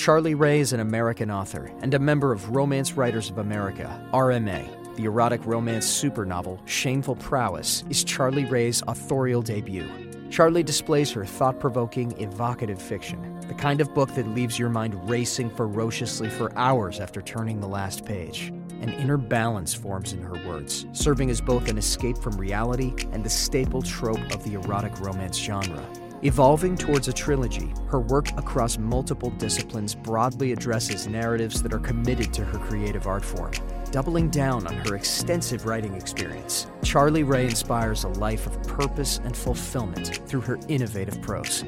Charlee Rae is an American author and a member of Romance Writers of America, RMA. The erotic romance super novel, Shameful Prowess, is Charlee Rae's authorial debut. Charlee displays her thought provoking, evocative fiction, the kind of book that leaves your mind racing ferociously for hours after turning the last page. An inner balance forms in her words, serving as both an escape from reality and the staple trope of the erotic romance genre. Evolving towards a trilogy, her work across multiple disciplines broadly addresses narratives that are committed to her creative art form. Doubling down on her extensive writing experience, Charlee Rae inspires a life of purpose and fulfillment through her innovative prose.